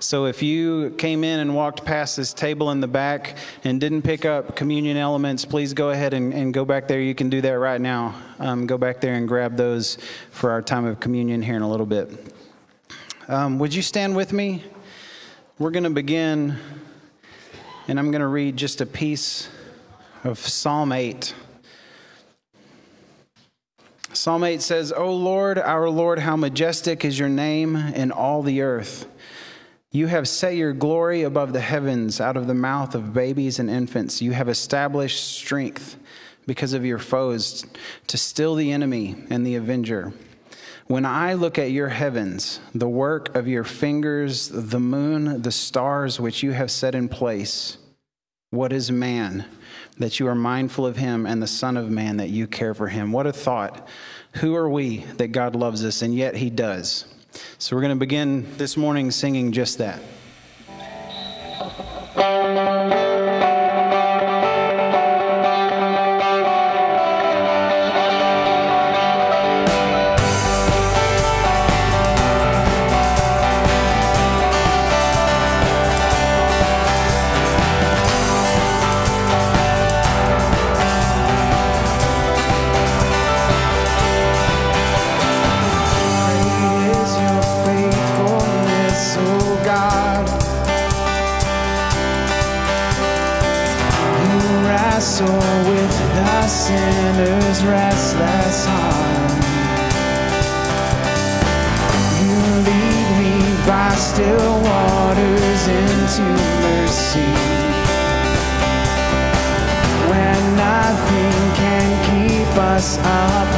So if you came in and walked past this table in the back and didn't pick up communion elements, please go ahead and, and go back there. You can do that right now. Um, go back there and grab those for our time of communion here in a little bit. Um, would you stand with me? We're going to begin, and I'm going to read just a piece of Psalm 8. Psalm 8 says, O Lord, our Lord, how majestic is your name in all the earth. You have set your glory above the heavens, out of the mouth of babies and infants. You have established strength because of your foes to still the enemy and the avenger. When I look at your heavens, the work of your fingers, the moon, the stars which you have set in place, what is man that you are mindful of him, and the Son of Man that you care for him? What a thought. Who are we that God loves us, and yet he does? So we're going to begin this morning singing just that. still waters into mercy. When nothing can keep us up.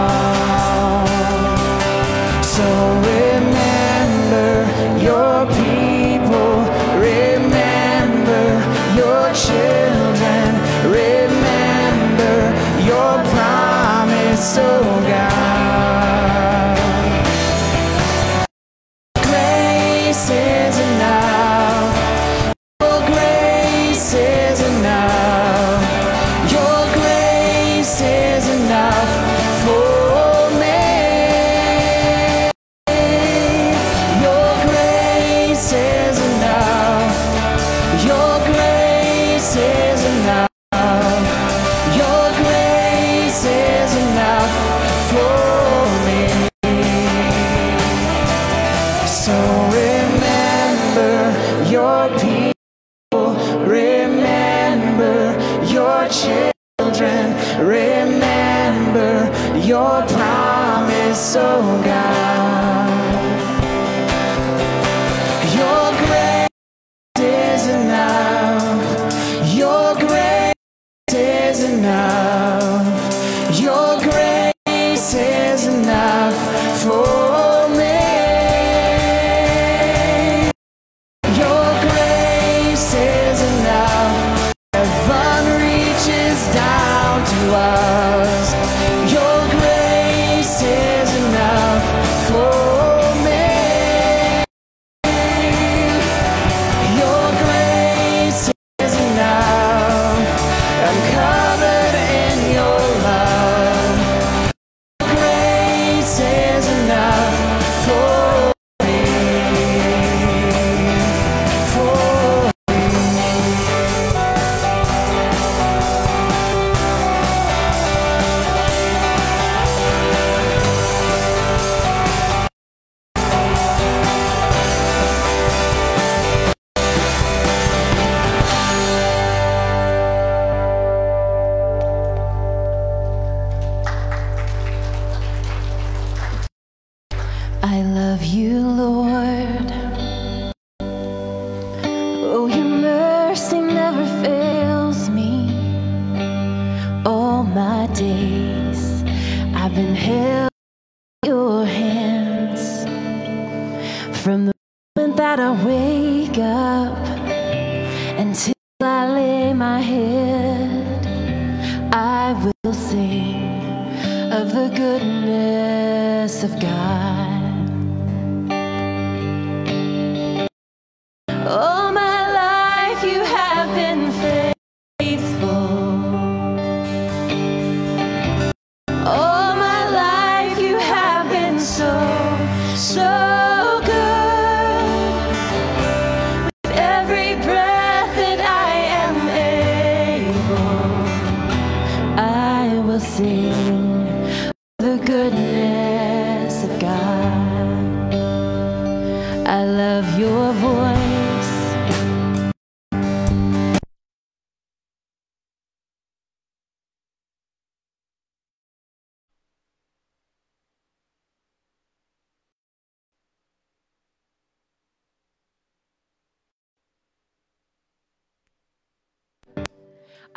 grace.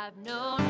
I've known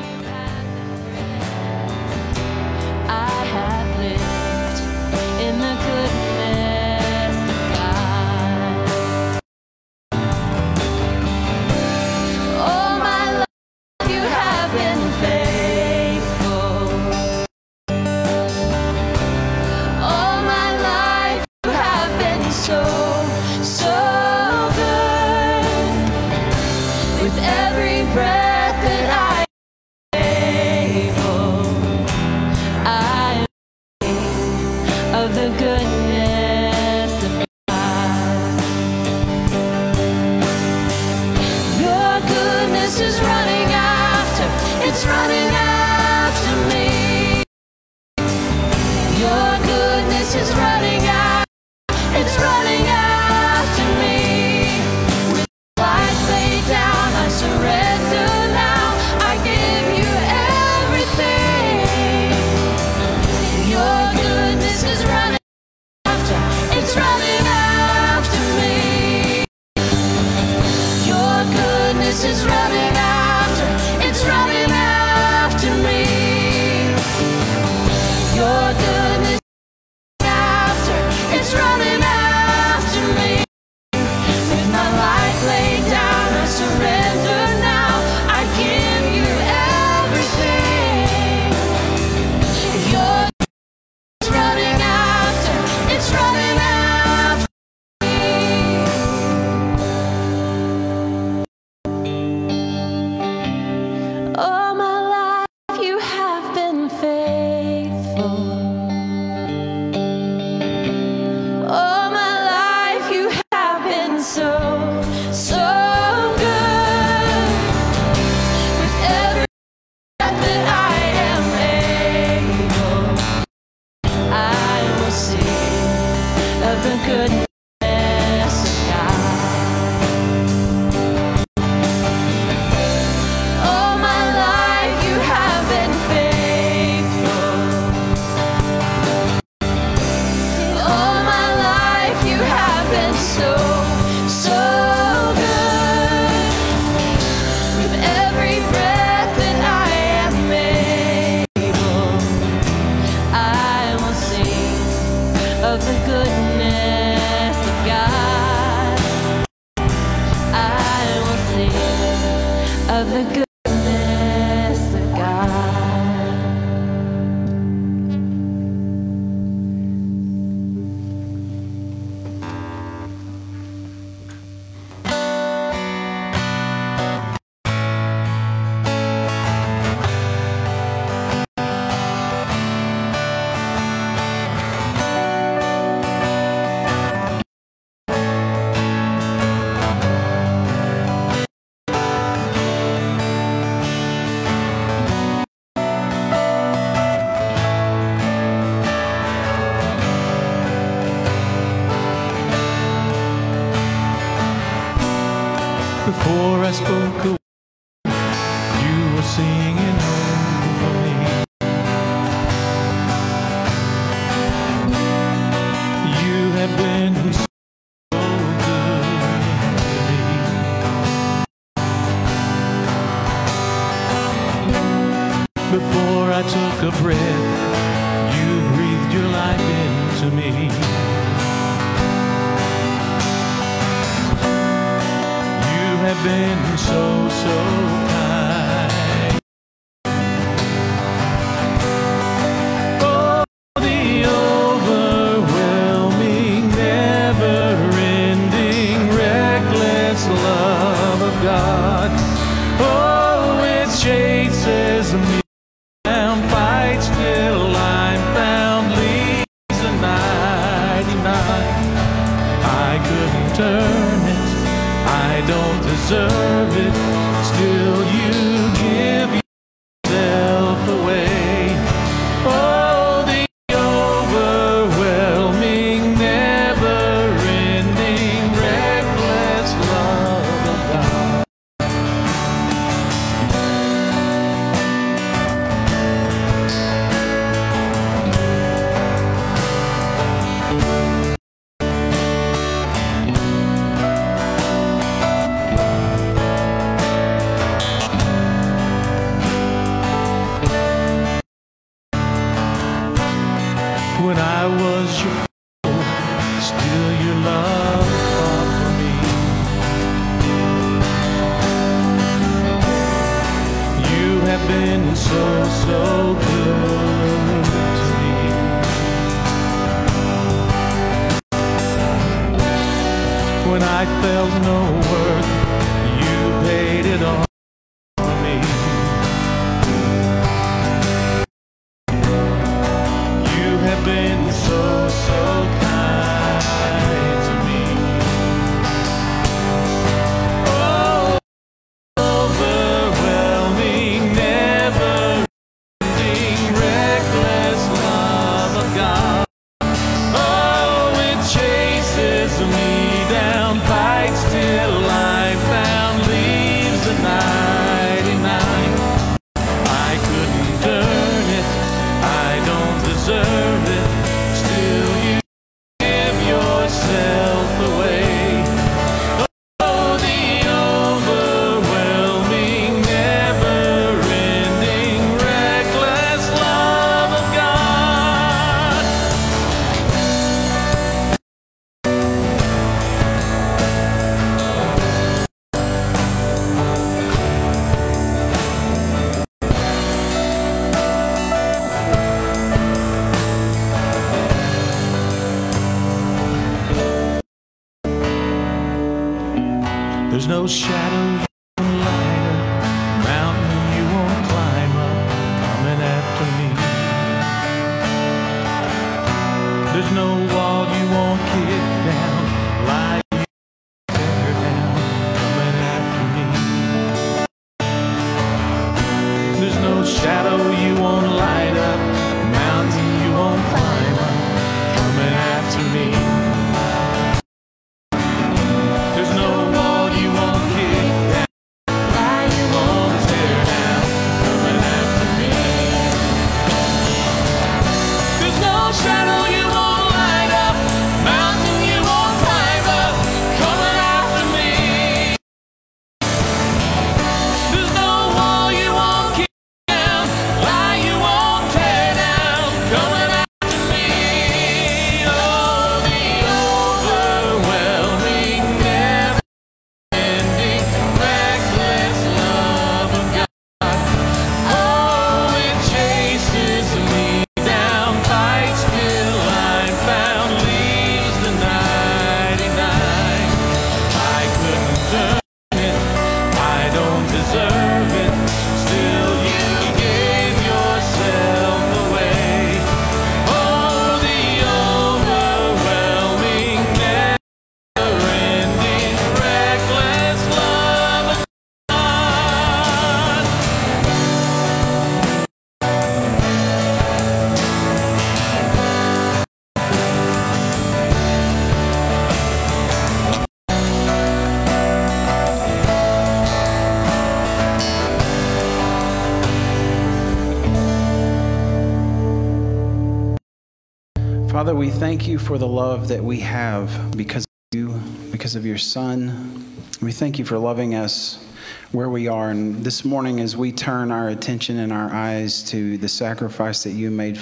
Father, we thank you for the love that we have because of you, because of your Son. We thank you for loving us where we are. And this morning, as we turn our attention and our eyes to the sacrifice that you made,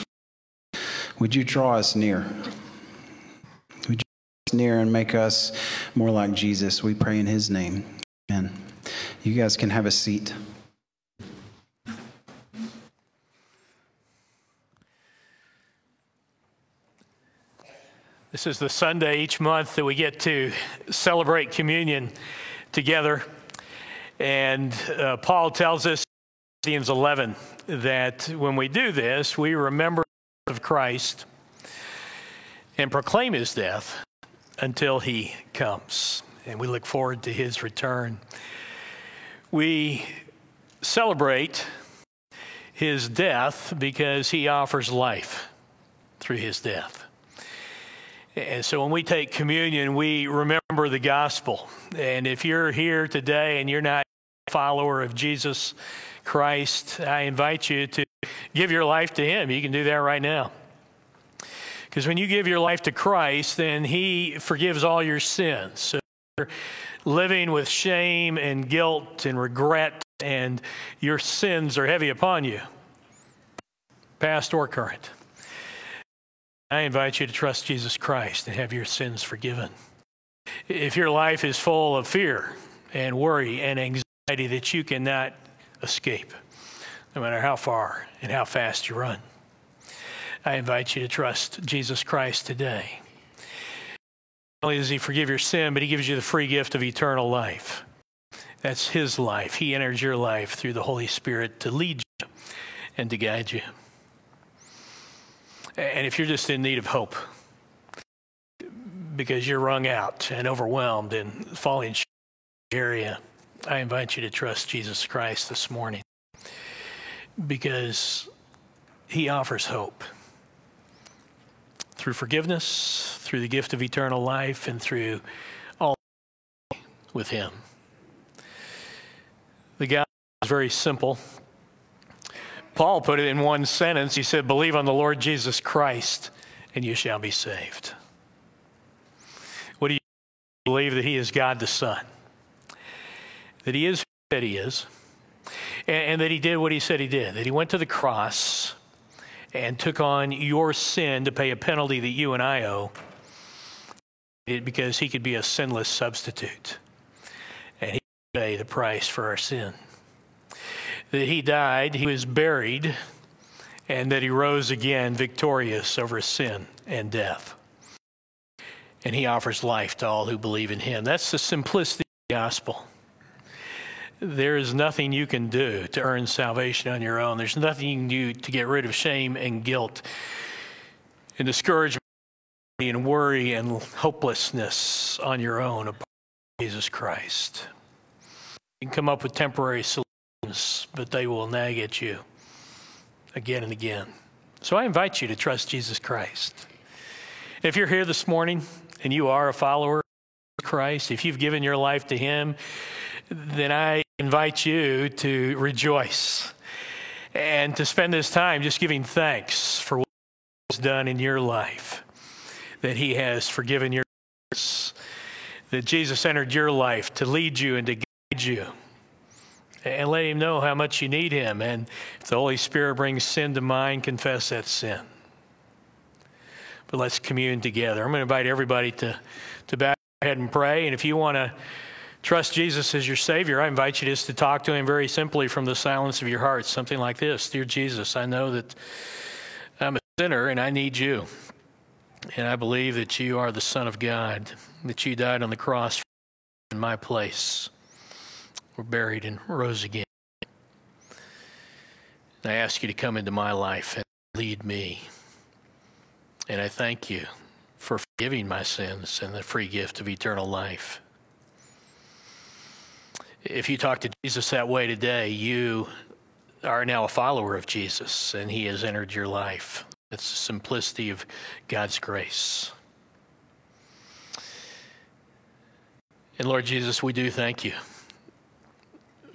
would you draw us near? Would you draw us near and make us more like Jesus? We pray in his name. Amen. You guys can have a seat. This is the Sunday each month that we get to celebrate communion together. And uh, Paul tells us in Corinthians 11 that when we do this, we remember of Christ and proclaim his death until he comes. And we look forward to his return. We celebrate his death because he offers life through his death. And so when we take communion, we remember the gospel. And if you're here today and you're not a follower of Jesus Christ, I invite you to give your life to him. You can do that right now. Because when you give your life to Christ, then he forgives all your sins. So you're living with shame and guilt and regret, and your sins are heavy upon you, past or current. I invite you to trust Jesus Christ and have your sins forgiven. If your life is full of fear and worry and anxiety that you cannot escape, no matter how far and how fast you run, I invite you to trust Jesus Christ today. Not only does He forgive your sin, but He gives you the free gift of eternal life. That's His life. He enters your life through the Holy Spirit to lead you and to guide you. And if you're just in need of hope because you're wrung out and overwhelmed and falling area, I invite you to trust Jesus Christ this morning because he offers hope through forgiveness, through the gift of eternal life, and through all with him. The gospel is very simple. Paul put it in one sentence. He said, Believe on the Lord Jesus Christ, and you shall be saved. What do you believe that He is God the Son? That He is who that He is, and, and that He did what He said He did, that He went to the cross and took on your sin to pay a penalty that you and I owe because He could be a sinless substitute, and He could pay the price for our sin that he died, he was buried, and that he rose again victorious over sin and death. And he offers life to all who believe in him. That's the simplicity of the gospel. There is nothing you can do to earn salvation on your own. There's nothing you can do to get rid of shame and guilt and discouragement and worry and hopelessness on your own apart from Jesus Christ. You can come up with temporary solutions but they will nag at you again and again. So I invite you to trust Jesus Christ. If you're here this morning and you are a follower of Christ, if you've given your life to Him, then I invite you to rejoice and to spend this time just giving thanks for what He's done in your life, that He has forgiven your sins, that Jesus entered your life to lead you and to guide you and let him know how much you need him. And if the Holy Spirit brings sin to mind, confess that sin. But let's commune together. I'm going to invite everybody to, to bow your head and pray. And if you want to trust Jesus as your Savior, I invite you just to talk to him very simply from the silence of your heart. Something like this Dear Jesus, I know that I'm a sinner and I need you. And I believe that you are the Son of God, that you died on the cross in my place were buried and rose again. And I ask you to come into my life and lead me. And I thank you for forgiving my sins and the free gift of eternal life. If you talk to Jesus that way today, you are now a follower of Jesus and he has entered your life. It's the simplicity of God's grace. And Lord Jesus, we do thank you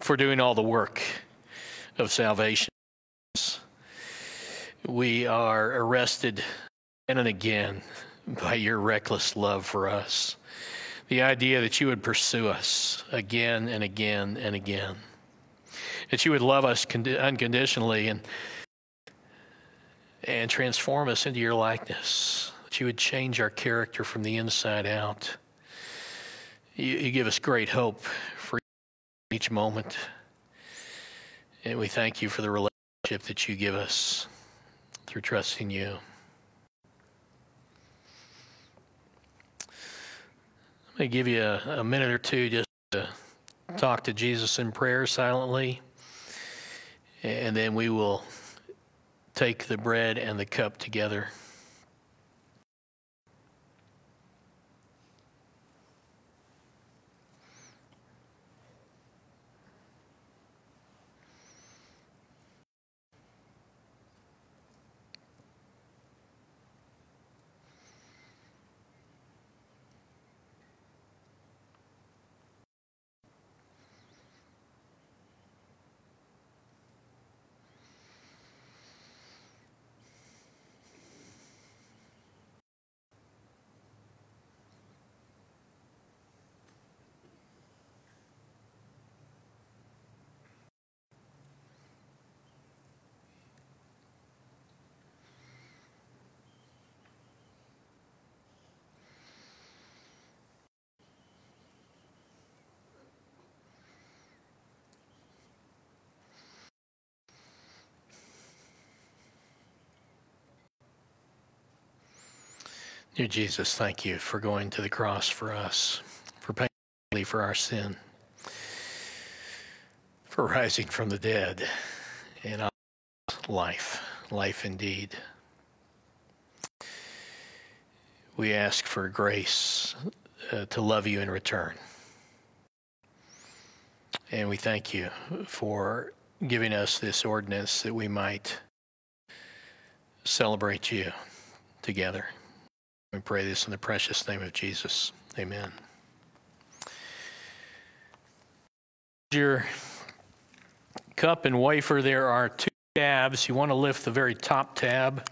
for doing all the work of salvation. We are arrested and again by your reckless love for us. The idea that you would pursue us again and again and again. That you would love us condi- unconditionally and, and transform us into your likeness. That you would change our character from the inside out. You, you give us great hope each moment. And we thank you for the relationship that you give us through trusting you. Going to give you a, a minute or two just to talk to Jesus in prayer silently, and then we will take the bread and the cup together. Dear Jesus, thank you for going to the cross for us, for paying for our sin, for rising from the dead, and our life, life indeed. We ask for grace uh, to love you in return. And we thank you for giving us this ordinance that we might celebrate you together. We pray this in the precious name of Jesus. Amen. Your cup and wafer, there are two tabs. You want to lift the very top tab.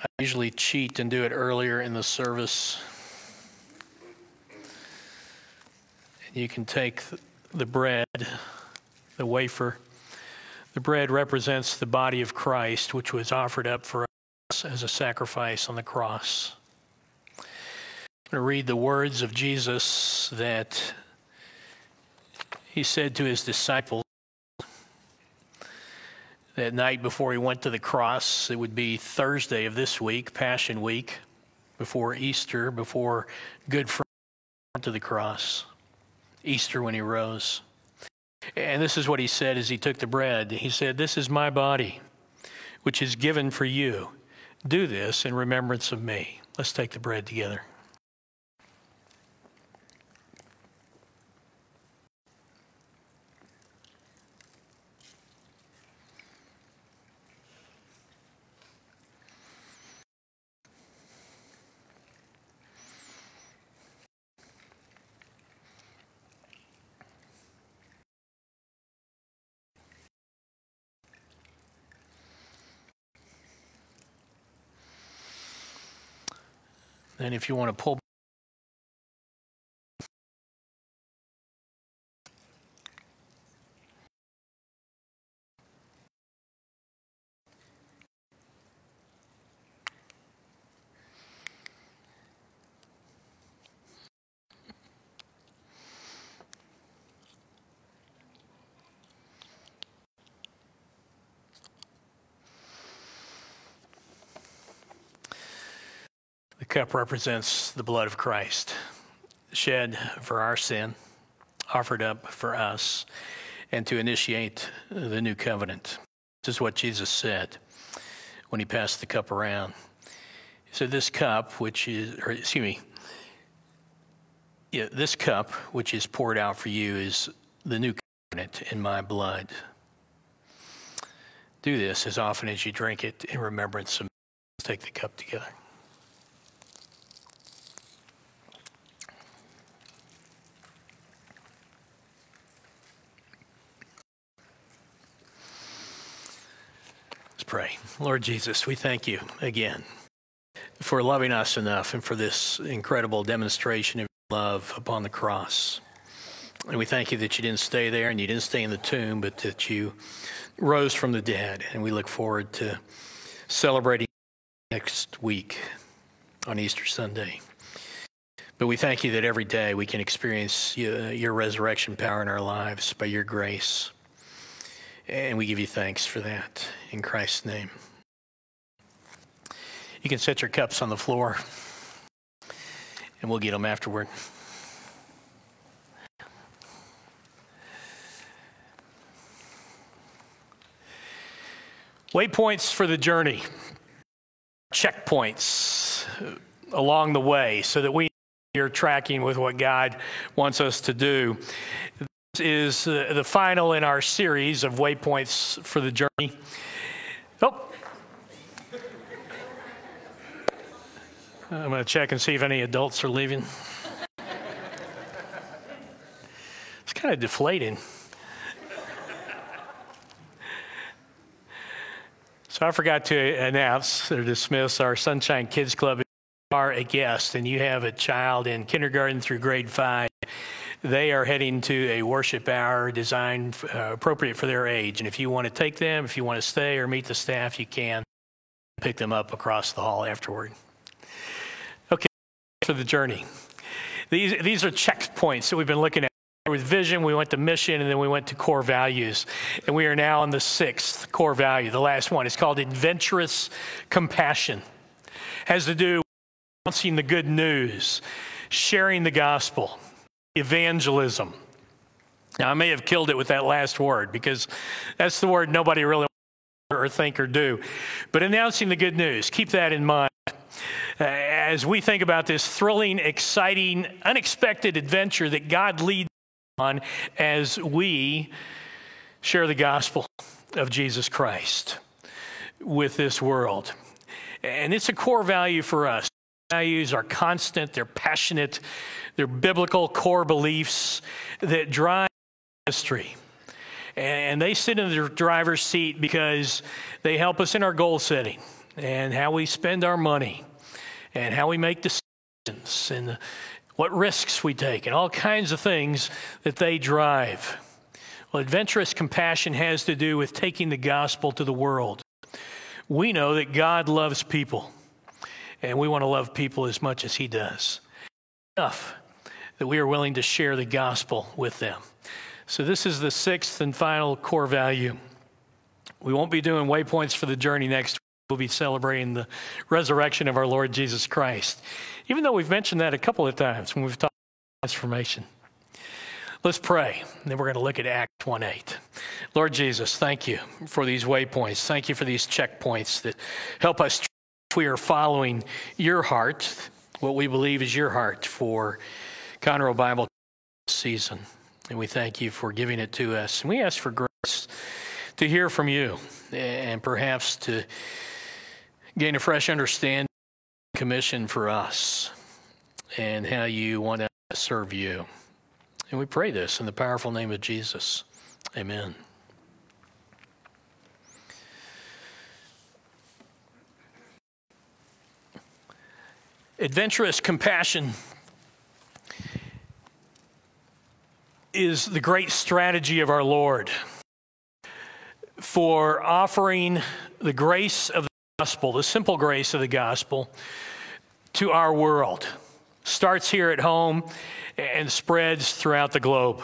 I usually cheat and do it earlier in the service. And you can take the bread, the wafer. The bread represents the body of Christ, which was offered up for as a sacrifice on the cross. I'm going to read the words of Jesus that he said to his disciples that night before he went to the cross. It would be Thursday of this week, Passion Week, before Easter, before Good Friday to the cross, Easter when he rose. And this is what he said as he took the bread. He said, This is my body, which is given for you. Do this in remembrance of me. Let's take the bread together. And if you want to pull cup represents the blood of Christ, shed for our sin, offered up for us, and to initiate the new covenant. This is what Jesus said when he passed the cup around. He said, This cup, which is, or excuse me, yeah, this cup which is poured out for you is the new covenant in my blood. Do this as often as you drink it in remembrance of me. Let's take the cup together. Pray. Lord Jesus, we thank you again for loving us enough and for this incredible demonstration of love upon the cross. And we thank you that you didn't stay there and you didn't stay in the tomb, but that you rose from the dead. And we look forward to celebrating next week on Easter Sunday. But we thank you that every day we can experience your, resurrection power in our lives by your grace. And we give you thanks for that in Christ's name. You can set your cups on the floor, and we'll get them afterward. Waypoints for the journey, checkpoints along the way so that we are tracking with what God wants us to do. Is uh, the final in our series of waypoints for the journey. Oh. I'm going to check and see if any adults are leaving. It's kind of deflating. So I forgot to announce or dismiss our Sunshine Kids Club. You are a guest and you have a child in kindergarten through grade five, they are heading to a worship hour designed uh, appropriate for their age. And if you want to take them, if you want to stay or meet the staff, you can pick them up across the hall afterward. Okay, for the journey. These, these are checkpoints that we've been looking at. With vision, we went to mission, and then we went to core values. And we are now on the sixth core value, the last one. It's called adventurous compassion. Has to do with announcing the good news, sharing the gospel, evangelism. Now, I may have killed it with that last word because that's the word nobody really or think or do. But announcing the good news, keep that in mind. Uh, as we think about this thrilling, exciting, unexpected adventure that God leads on as we share the gospel of Jesus Christ with this world. And it's a core value for us. Values are constant, they're passionate, they're biblical core beliefs that drive history. And they sit in the driver's seat because they help us in our goal setting and how we spend our money and how we make decisions and what risks we take and all kinds of things that they drive. Well, adventurous compassion has to do with taking the gospel to the world. We know that God loves people, and we want to love people as much as He does. Enough that we are willing to share the gospel with them. So, this is the sixth and final core value. We won't be doing waypoints for the journey next week. We'll be celebrating the resurrection of our Lord Jesus Christ, even though we've mentioned that a couple of times when we've talked about transformation. Let's pray, then we're going to look at Act 1 8. Lord Jesus, thank you for these waypoints. Thank you for these checkpoints that help us. We are following your heart, what we believe is your heart for Conroe Bible season. And we thank you for giving it to us. And we ask for grace to hear from you and perhaps to gain a fresh understanding commission for us and how you want to serve you. And we pray this in the powerful name of Jesus. Amen. Adventurous compassion is the great strategy of our Lord for offering the grace of the gospel, the simple grace of the gospel, to our world. Starts here at home and spreads throughout the globe.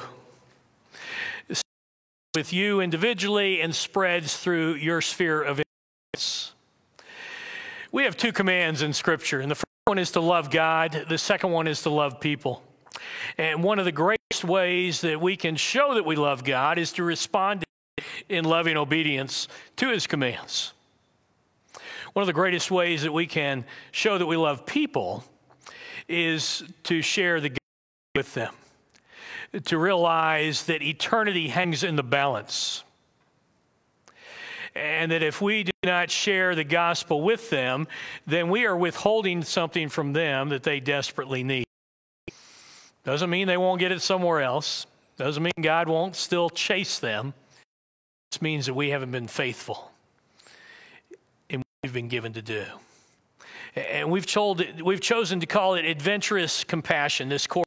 With you individually and spreads through your sphere of influence. We have two commands in Scripture, and the first one is to love God, the second one is to love people. And one of the greatest ways that we can show that we love God is to respond in loving obedience to his commands. One of the greatest ways that we can show that we love people is to share the with them, to realize that eternity hangs in the balance. And that if we do not share the gospel with them, then we are withholding something from them that they desperately need. Doesn't mean they won't get it somewhere else. Doesn't mean God won't still chase them. This means that we haven't been faithful in what we've been given to do. And we've, told we've chosen to call it adventurous compassion, this core.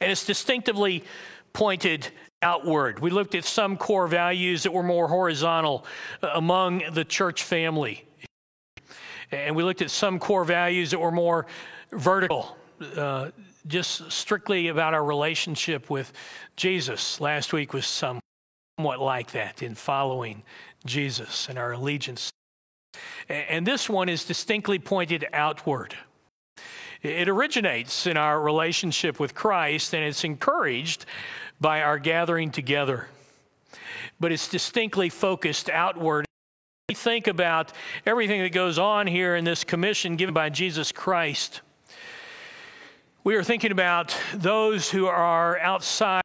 And it's distinctively pointed outward. We looked at some core values that were more horizontal uh, among the church family. And we looked at some core values that were more vertical, uh, just strictly about our relationship with Jesus. Last week was somewhat like that in following Jesus and our allegiance. And this one is distinctly pointed outward. It originates in our relationship with Christ and it's encouraged by our gathering together. But it's distinctly focused outward. We think about everything that goes on here in this commission given by Jesus Christ. We are thinking about those who are outside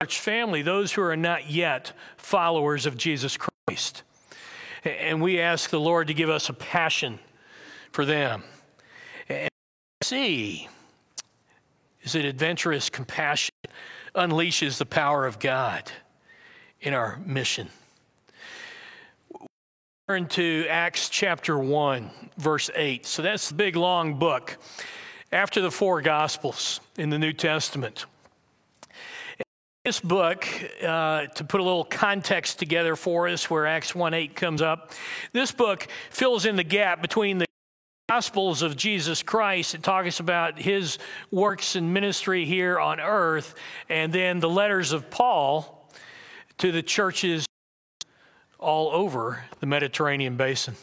church family, those who are not yet followers of Jesus Christ. And we ask the Lord to give us a passion for them. And see is it adventurous compassion unleashes the power of God in our mission. Turn to Acts chapter 1, verse 8. So that's the big long book after the four Gospels in the New Testament. This book, uh, to put a little context together for us, where Acts 1 8 comes up, this book fills in the gap between the Gospels of Jesus Christ. It talks about his works and ministry here on earth, and then the letters of Paul to the churches all over the Mediterranean basin.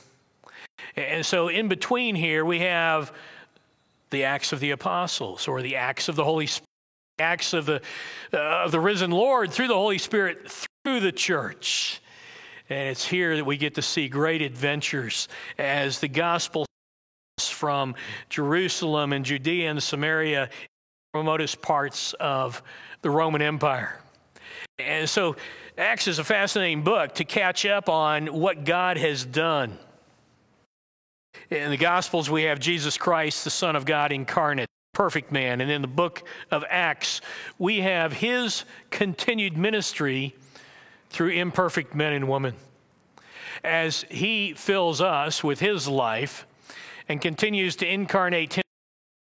And so, in between here, we have the Acts of the Apostles or the Acts of the Holy Spirit, Acts of the, uh, of the risen Lord through the Holy Spirit through the church. And it's here that we get to see great adventures as the gospel from Jerusalem and Judea and Samaria, remotest parts of the Roman Empire. And so Acts is a fascinating book to catch up on what God has done. In the Gospels, we have Jesus Christ, the Son of God incarnate, perfect man. And in the book of Acts, we have his continued ministry through imperfect men and women. As he fills us with his life and continues to incarnate him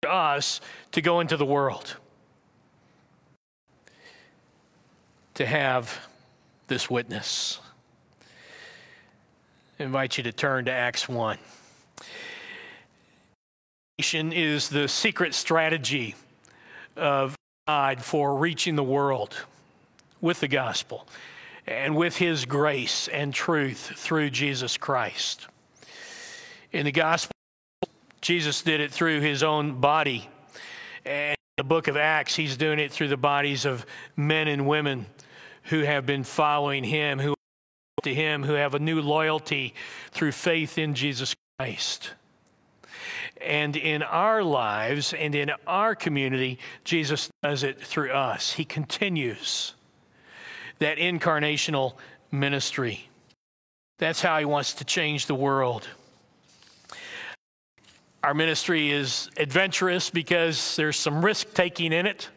to us to go into the world, to have this witness. I invite you to turn to Acts 1 is the secret strategy of God for reaching the world with the gospel and with his grace and truth through Jesus Christ. In the gospel, Jesus did it through his own body. And in the book of Acts, he's doing it through the bodies of men and women who have been following him, who to him, who have a new loyalty through faith in Jesus Christ. And in our lives and in our community, Jesus does it through us. He continues that incarnational ministry. That's how he wants to change the world. Our ministry is adventurous because there's some risk taking in it.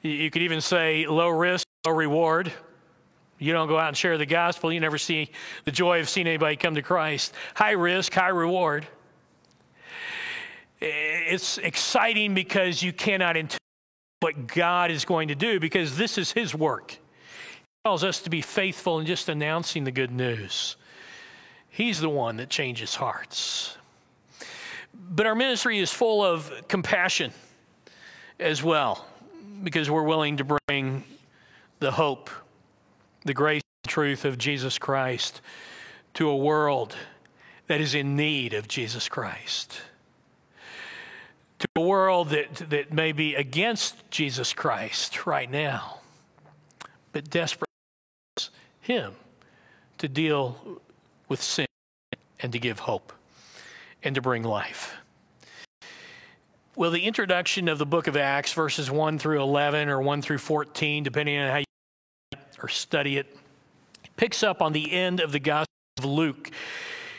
You could even say low risk, low reward. You don't go out and share the gospel, you never see the joy of seeing anybody come to Christ. High risk, high reward it's exciting because you cannot anticipate what God is going to do because this is His work. He calls us to be faithful in just announcing the good news. He's the one that changes hearts. But our ministry is full of compassion as well because we're willing to bring the hope, the grace, and truth of Jesus Christ to a world that is in need of Jesus Christ. To a world that, that may be against Jesus Christ right now, but desperate Him to deal with sin and to give hope and to bring life. Well, the introduction of the book of Acts, verses 1 through 11 or 1 through 14, depending on how you or study it, picks up on the end of the Gospel of Luke.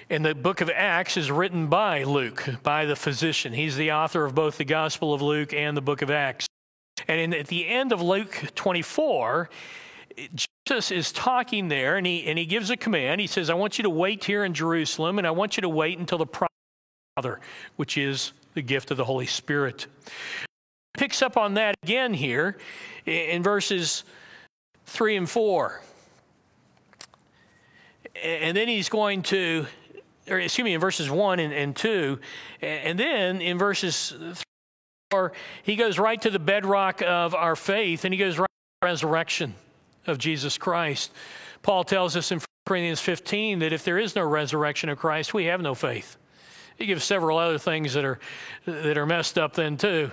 And the book of Acts is written by Luke, by the physician. He's the author of both the Gospel of Luke and the book of Acts. And in, at the end of Luke 24, Jesus is talking there and he, and he gives a command. He says, I want you to wait here in Jerusalem and I want you to wait until the Father, which is the gift of the Holy Spirit. Picks up on that again here in verses 3 and 4. And then he's going to, or excuse me, in verses 1 and, and 2. And then in verses 3 and 4, he goes right to the bedrock of our faith and he goes right to the resurrection of Jesus Christ. Paul tells us in 1 Corinthians 15 that if there is no resurrection of Christ, we have no faith. He gives several other things that are, that are messed up then, too.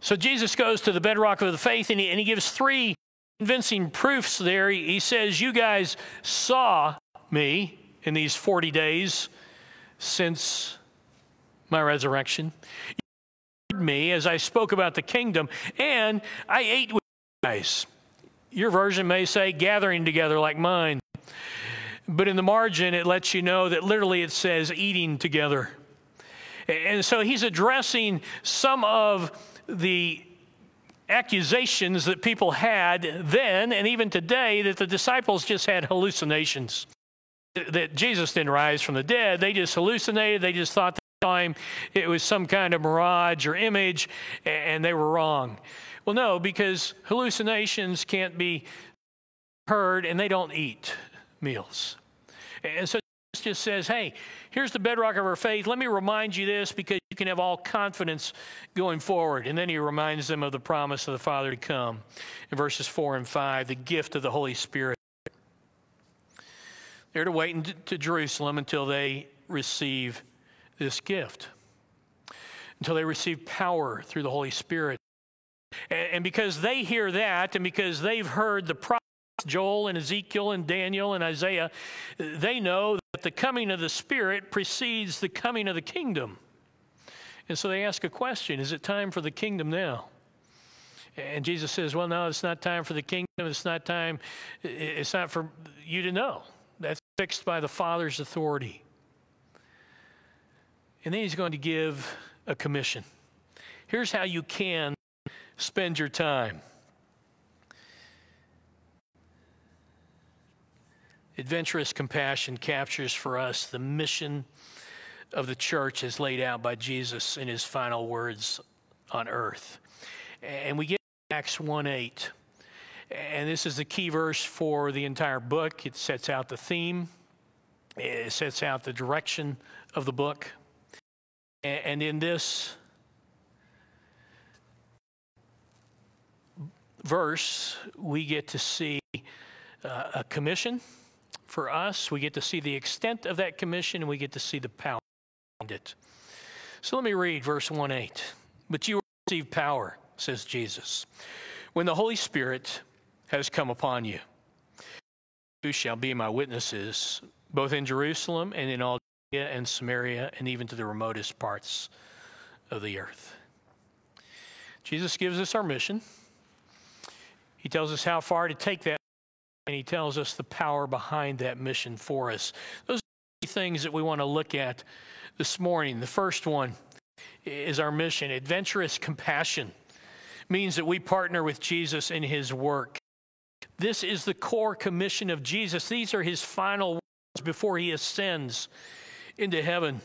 So Jesus goes to the bedrock of the faith and he, and he gives three convincing proofs there. He, he says, You guys saw me in these 40 days since my resurrection. You heard me as I spoke about the kingdom, and I ate with you guys. Your version may say gathering together like mine. But in the margin, it lets you know that literally it says eating together. And so he's addressing some of the accusations that people had then and even today that the disciples just had hallucinations. That Jesus didn't rise from the dead. They just hallucinated. They just thought the time it was some kind of mirage or image, and they were wrong. Well, no, because hallucinations can't be heard and they don't eat meals. And so just says, hey, here's the bedrock of our faith. Let me remind you this because you can have all confidence going forward. And then he reminds them of the promise of the Father to come in verses 4 and 5, the gift of the Holy Spirit. They're to wait in, to Jerusalem until they receive this gift, until they receive power through the Holy Spirit. And, because they hear that, and because they've heard the prophets, Joel and Ezekiel and Daniel and Isaiah, they know that the coming of the Spirit precedes the coming of the kingdom. And so they ask a question Is it time for the kingdom now? And Jesus says, Well, no, it's not time for the kingdom. It's not time, it's not for you to know. That's fixed by the Father's authority. And then he's going to give a commission. Here's how you can spend your time. Adventurous compassion captures for us the mission of the church as laid out by Jesus in his final words on earth. And we get Acts 1 8. And this is the key verse for the entire book. It sets out the theme, it sets out the direction of the book. And in this verse, we get to see uh, a commission for us. We get to see the extent of that commission, and we get to see the power behind it. So let me read verse 1 8. But you will receive power, says Jesus, when the Holy Spirit has come upon you. You shall be my witnesses, both in Jerusalem and in all Judea and Samaria, and even to the remotest parts of the earth. Jesus gives us our mission. He tells us how far to take that, and he tells us the power behind that mission for us. Those are the things that we want to look at this morning. The first one is our mission. Adventurous compassion means that we partner with Jesus in his work. This is the core commission of Jesus. These are his final words before he ascends into heaven.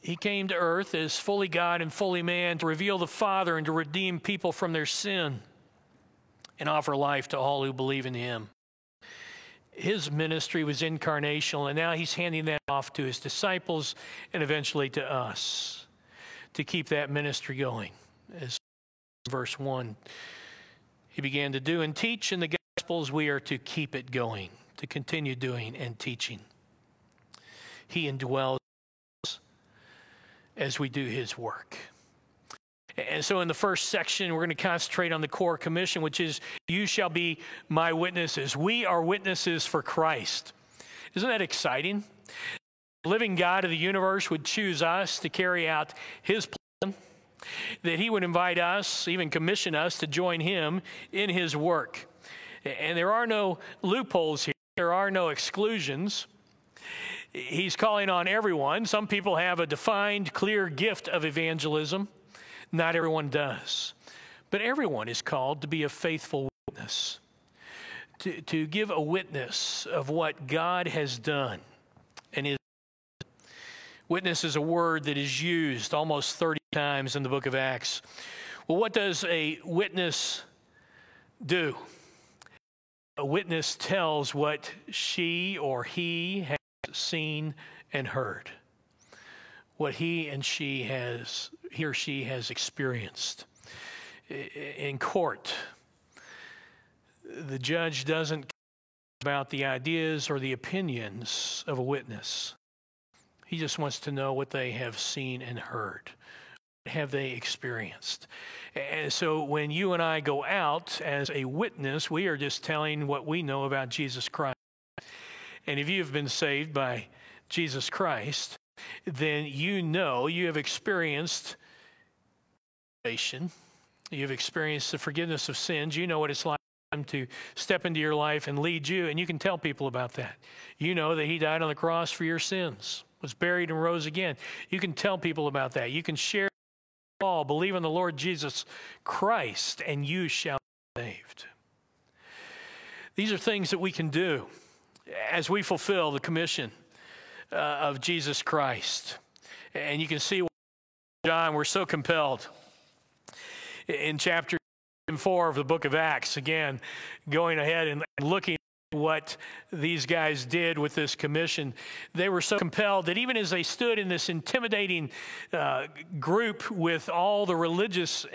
He came to earth as fully God and fully man to reveal the Father and to redeem people from their sin and offer life to all who believe in him. His ministry was incarnational, and now he's handing that off to his disciples and eventually to us to keep that ministry going. As verse 1 he began to do and teach in the Gospels, we are to keep it going, to continue doing and teaching. He indwells as we do his work. And so, in the first section, we're going to concentrate on the core commission, which is, You shall be my witnesses. We are witnesses for Christ. Isn't that exciting? The living God of the universe would choose us to carry out his plan, that he would invite us, even commission us to join him in his work. And there are no loopholes here, there are no exclusions he's calling on everyone. Some people have a defined, clear gift of evangelism, not everyone does. But everyone is called to be a faithful witness, to, to give a witness of what God has done and is. Witness is a word that is used almost 30 times in the book of Acts. Well, what does a witness do? A witness tells what she or he has seen and heard, what he and she has, he or she has experienced. In court, the judge doesn't care about the ideas or the opinions of a witness. He just wants to know what they have seen and heard. What have they experienced? And so when you and I go out as a witness, we are just telling what we know about Jesus Christ. And if you have been saved by Jesus Christ, then you know you have experienced salvation. You've experienced the forgiveness of sins. You know what it's like to step into your life and lead you, and you can tell people about that. You know that He died on the cross for your sins, was buried, and rose again. You can tell people about that. You can share all, believe in the Lord Jesus Christ, and you shall be saved. These are things that we can do as we fulfill the commission uh, of Jesus Christ. And you can see, John, we're so compelled in chapter 4 of the book of Acts, again, going ahead and looking at what these guys did with this commission, they were so compelled that even as they stood in this intimidating uh, group with all the religious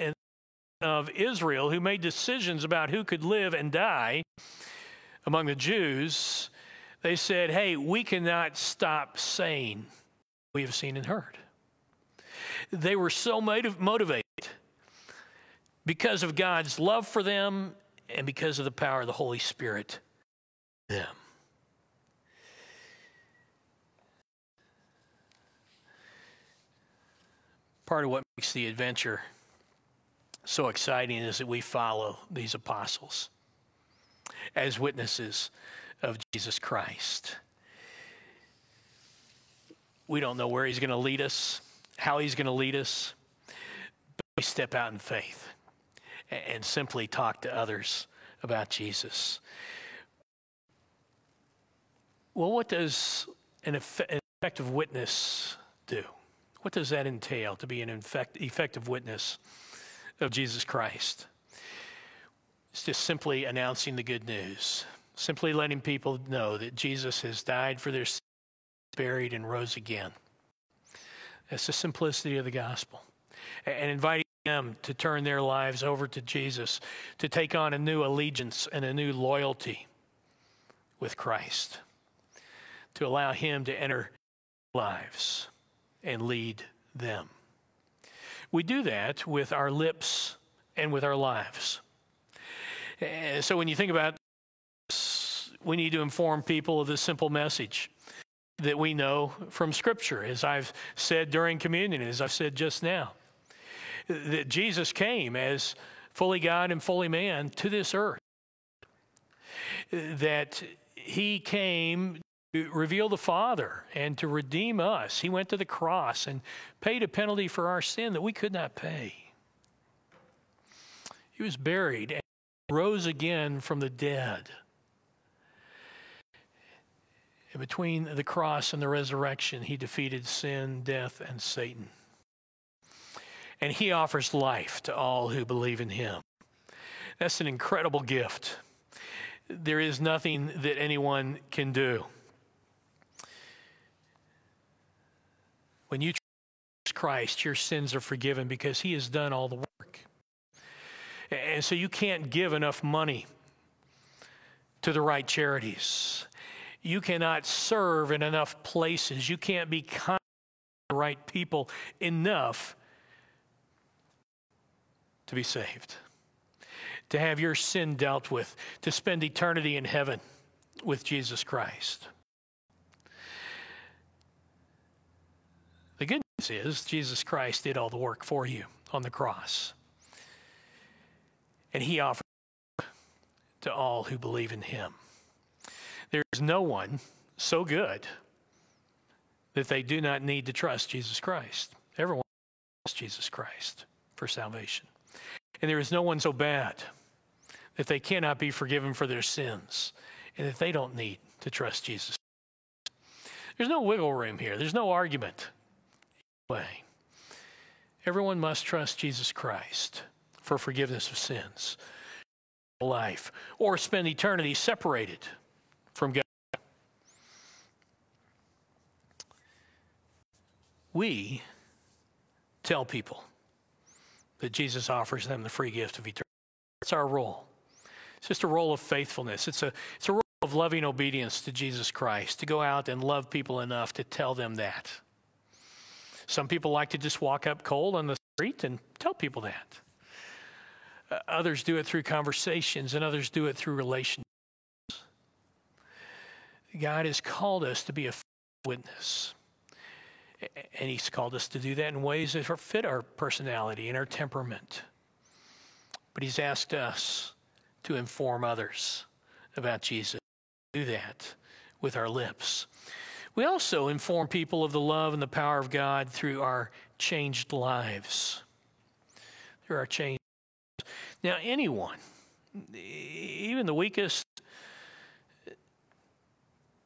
of Israel who made decisions about who could live and die among the Jews, they said, Hey, we cannot stop saying we have seen and heard. They were so motiv- motivated because of God's love for them and because of the power of the Holy Spirit them. Part of what makes the adventure so exciting is that we follow these apostles as witnesses of Jesus Christ. We don't know where he's going to lead us, how he's going to lead us, but we step out in faith and simply talk to others about Jesus. Well, what does an, effective witness do? What does that entail to be an effective witness of Jesus Christ? It's just simply announcing the good news, simply letting people know that Jesus has died for their sins, buried, and rose again. That's the simplicity of the gospel. And inviting them to turn their lives over to Jesus, to take on a new allegiance and a new loyalty with Christ, to allow Him to enter lives and lead them. We do that with our lips and with our lives. So when you think about we need to inform people of this simple message that we know from Scripture, as I've said during communion, as I've said just now that Jesus came as fully God and fully man to this earth. That he came to reveal the Father and to redeem us. He went to the cross and paid a penalty for our sin that we could not pay. He was buried and rose again from the dead. Between the cross and the resurrection, he defeated sin, death, and Satan and he offers life to all who believe in him. That's an incredible gift. There is nothing that anyone can do. When you trust Christ, your sins are forgiven because he has done all the work. And so you can't give enough money to the right charities. You cannot serve in enough places. You can't be kind to the right people enough to be saved, to have your sin dealt with, to spend eternity in heaven with Jesus Christ. The good news is Jesus Christ did all the work for you on the cross. And he offers to all who believe in him. There is no one so good that they do not need to trust Jesus Christ. Everyone trusts Jesus Christ for salvation. And there is no one so bad that they cannot be forgiven for their sins and that they don't need to trust Jesus. There's no wiggle room here, there's no argument. Way. Everyone must trust Jesus Christ for forgiveness of sins, life, or spend eternity separated from God. We tell people that Jesus offers them the free gift of eternity. That's our role. It's just a role of faithfulness. It's a, it's a role of loving obedience to Jesus Christ, to go out and love people enough to tell them that. Some people like to just walk up cold on the street and tell people that. Uh, others do it through conversations, and others do it through relationships. God has called us to be a witness. And He's called us to do that in ways that fit our personality and our temperament. But He's asked us to inform others about Jesus. Do that with our lips. We also inform people of the love and the power of God through our changed lives. Through our changed lives. Now, anyone, even the weakest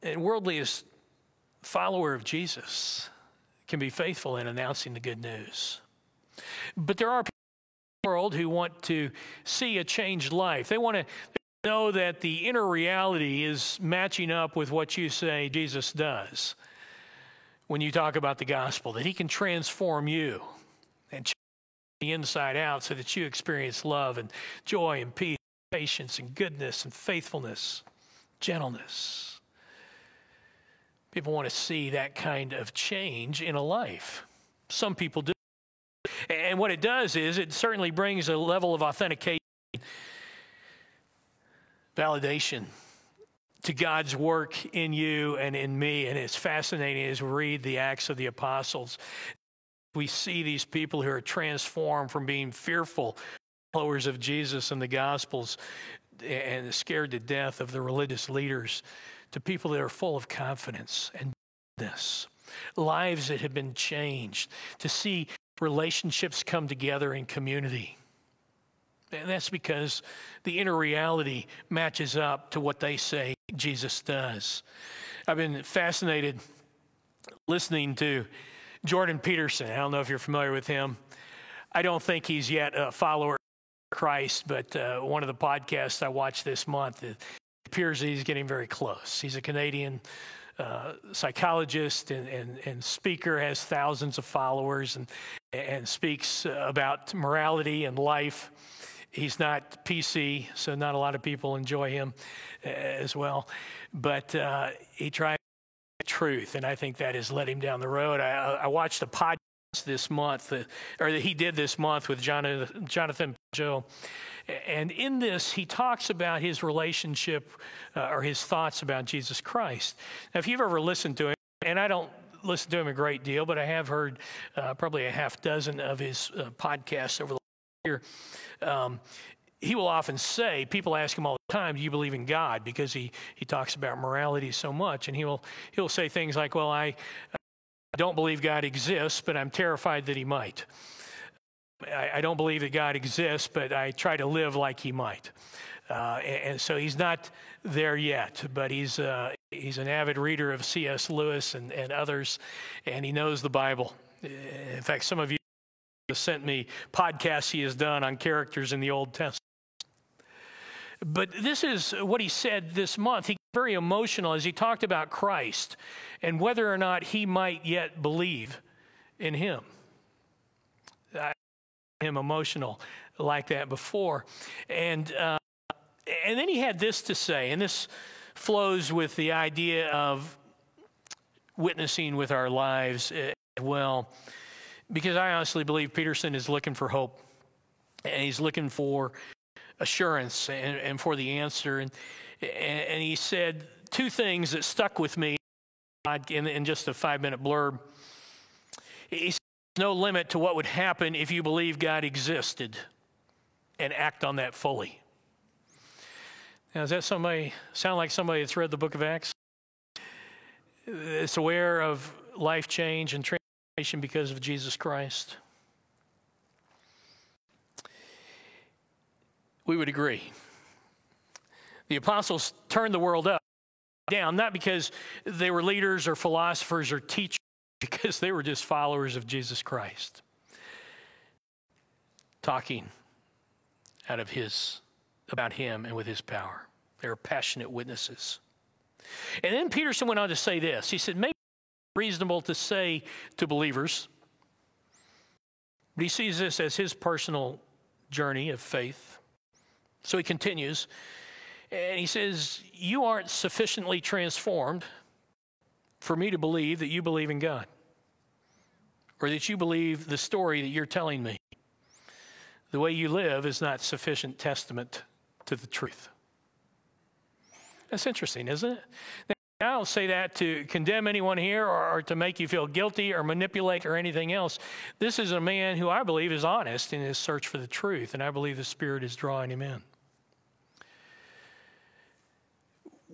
and worldliest follower of Jesus, can be faithful in announcing the good news. But there are people in the world who want to see a changed life. They want to know that the inner reality is matching up with what you say Jesus does when you talk about the gospel, that he can transform you and change the inside out so that you experience love and joy and peace, patience and goodness and faithfulness, gentleness. People want to see that kind of change in a life. Some people do. And what it does is it certainly brings a level of authentication, validation to God's work in you and in me. And it's fascinating as we read the Acts of the Apostles. We see these people who are transformed from being fearful followers of Jesus and the Gospels and scared to death of the religious leaders to people that are full of confidence and this lives that have been changed, to see relationships come together in community. And that's because the inner reality matches up to what they say Jesus does. I've been fascinated listening to Jordan Peterson. I don't know if you're familiar with him. I don't think he's yet a follower of Christ, but uh, one of the podcasts I watched this month, appears that he's getting very close. He's a Canadian uh, psychologist and, and, and, speaker, has thousands of followers, and, and speaks about morality and life. He's not PC, so not a lot of people enjoy him uh, as well. But uh, he tries truth, and I think that has led him down the road. I, I watched a podcast this month, uh, or that he did this month with Jonathan, Joe. And in this, he talks about his relationship uh, or his thoughts about Jesus Christ. Now, if you've ever listened to him, and I don't listen to him a great deal, but I have heard uh, probably a half dozen of his uh, podcasts over the year. Um, he will often say, people ask him all the time, do you believe in God? Because he, he talks about morality so much. And he will, he'll say things like, well, I, I don't believe God exists, but I'm terrified that he might. I, I don't believe that God exists, but I try to live like he might. Uh, and, and, so he's not there yet, but he's, uh, he's an avid reader of C.S. Lewis and, and others, and he knows the Bible. In fact, some of you sent me podcasts he has done on characters in the Old Testament. But this is what he said this month. He got very emotional as he talked about Christ and whether or not he might yet believe in him I him emotional like that before. And, uh, and then he had this to say, and this flows with the idea of witnessing with our lives as well, because I honestly believe Peterson is looking for hope and he's looking for assurance and, and for the answer. And, and he said two things that stuck with me in, in just a five minute blurb. He said, no limit to what would happen if you believe God existed and act on that fully. Now, does that somebody sound like somebody that's read the book of Acts? It's aware of life change and transformation because of Jesus Christ. We would agree. The apostles turned the world up down, not because they were leaders or philosophers or teachers, because they were just followers of Jesus Christ, talking out of his about him and with his power. They were passionate witnesses. And then Peterson went on to say this. He said, maybe reasonable to say to believers, but he sees this as his personal journey of faith. So he continues, and he says, You aren't sufficiently transformed for me to believe that you believe in God or that you believe the story that you're telling me. The way you live is not sufficient testament to the truth. That's interesting, isn't it? Now, I don't say that to condemn anyone here or, or, to make you feel guilty or manipulate or anything else. This is a man who I believe is honest in his search for the truth, and I believe the Spirit is drawing him in.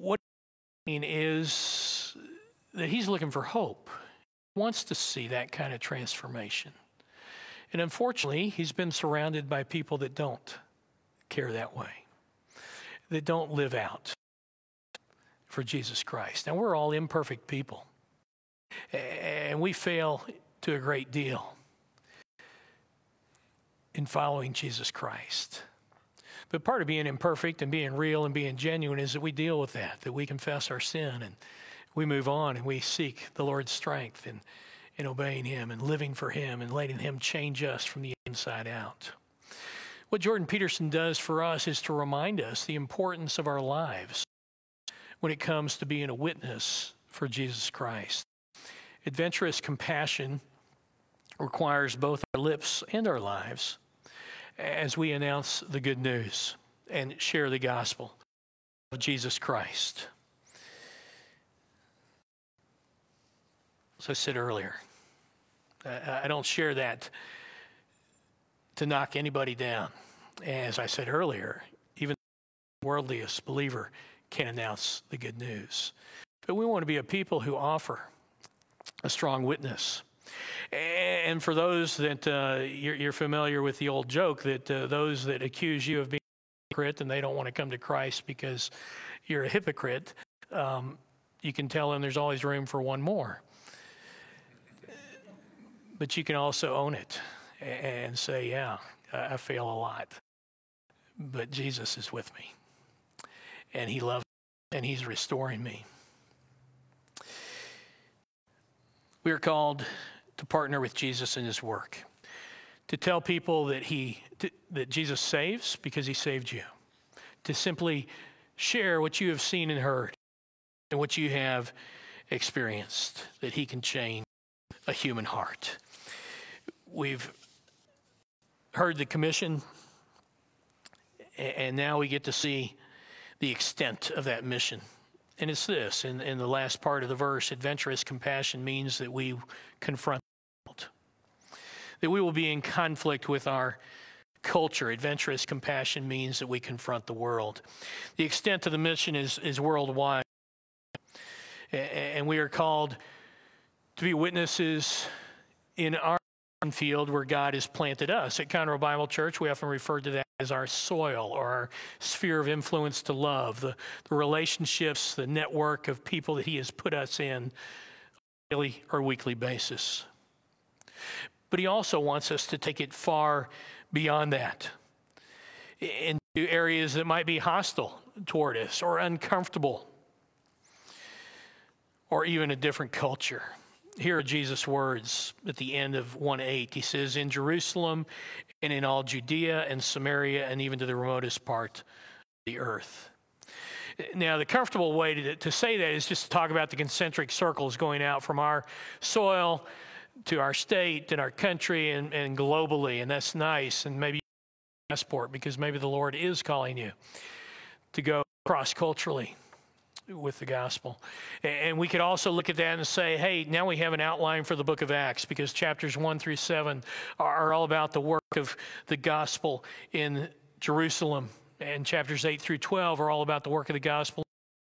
What I mean is that he's looking for hope, wants to see that kind of transformation. And unfortunately, he's been surrounded by people that don't care that way, that don't live out for Jesus Christ. Now, we're all imperfect people, and we fail to a great deal in following Jesus Christ. But part of being imperfect and being real and being genuine is that we deal with that, that we confess our sin and we move on and we seek the Lord's strength in, in obeying Him and living for Him and letting Him change us from the inside out. What Jordan Peterson does for us is to remind us the importance of our lives when it comes to being a witness for Jesus Christ. Adventurous compassion requires both our lips and our lives as we announce the good news and share the gospel of Jesus Christ. As I said earlier, I don't share that to knock anybody down. As I said earlier, even the worldliest believer can announce the good news. But we want to be a people who offer a strong witness. And for those that uh, you're, you're, familiar with the old joke that uh, those that accuse you of being a hypocrite and they don't want to come to Christ because you're a hypocrite, um, you can tell them there's always room for one more. But you can also own it and say, yeah, I fail a lot. But Jesus is with me. And he loves me, and he's restoring me. We are called to partner with Jesus in his work, to tell people that he that Jesus saves because he saved you, to simply share what you have seen and heard and what you have experienced that he can change a human heart. We've heard the commission and now we get to see the extent of that mission. And it's this in, in the last part of the verse adventurous compassion means that we confront that we will be in conflict with our culture. Adventurous compassion means that we confront the world. The extent of the mission is, is worldwide. And we are called to be witnesses in our field where God has planted us. At Conroe Bible Church, we often refer to that as our soil or our sphere of influence to love, the, the relationships, the network of people that He has put us in on a daily or weekly basis but he also wants us to take it far beyond that into areas that might be hostile toward us or uncomfortable or even a different culture. Here are Jesus' words at the end of 1 8. He says, In Jerusalem and in all Judea and Samaria and even to the remotest part of the earth. Now, the comfortable way to, to say that is just to talk about the concentric circles going out from our soil to our state and our country and, and globally, and that's nice. And maybe passport because maybe the Lord is calling you to go cross culturally with the gospel. And we could also look at that and say, hey, now we have an outline for the book of Acts because chapters 1 through 7 are all about the work of the gospel in Jerusalem. And chapters 8 through 12 are all about the work of the gospel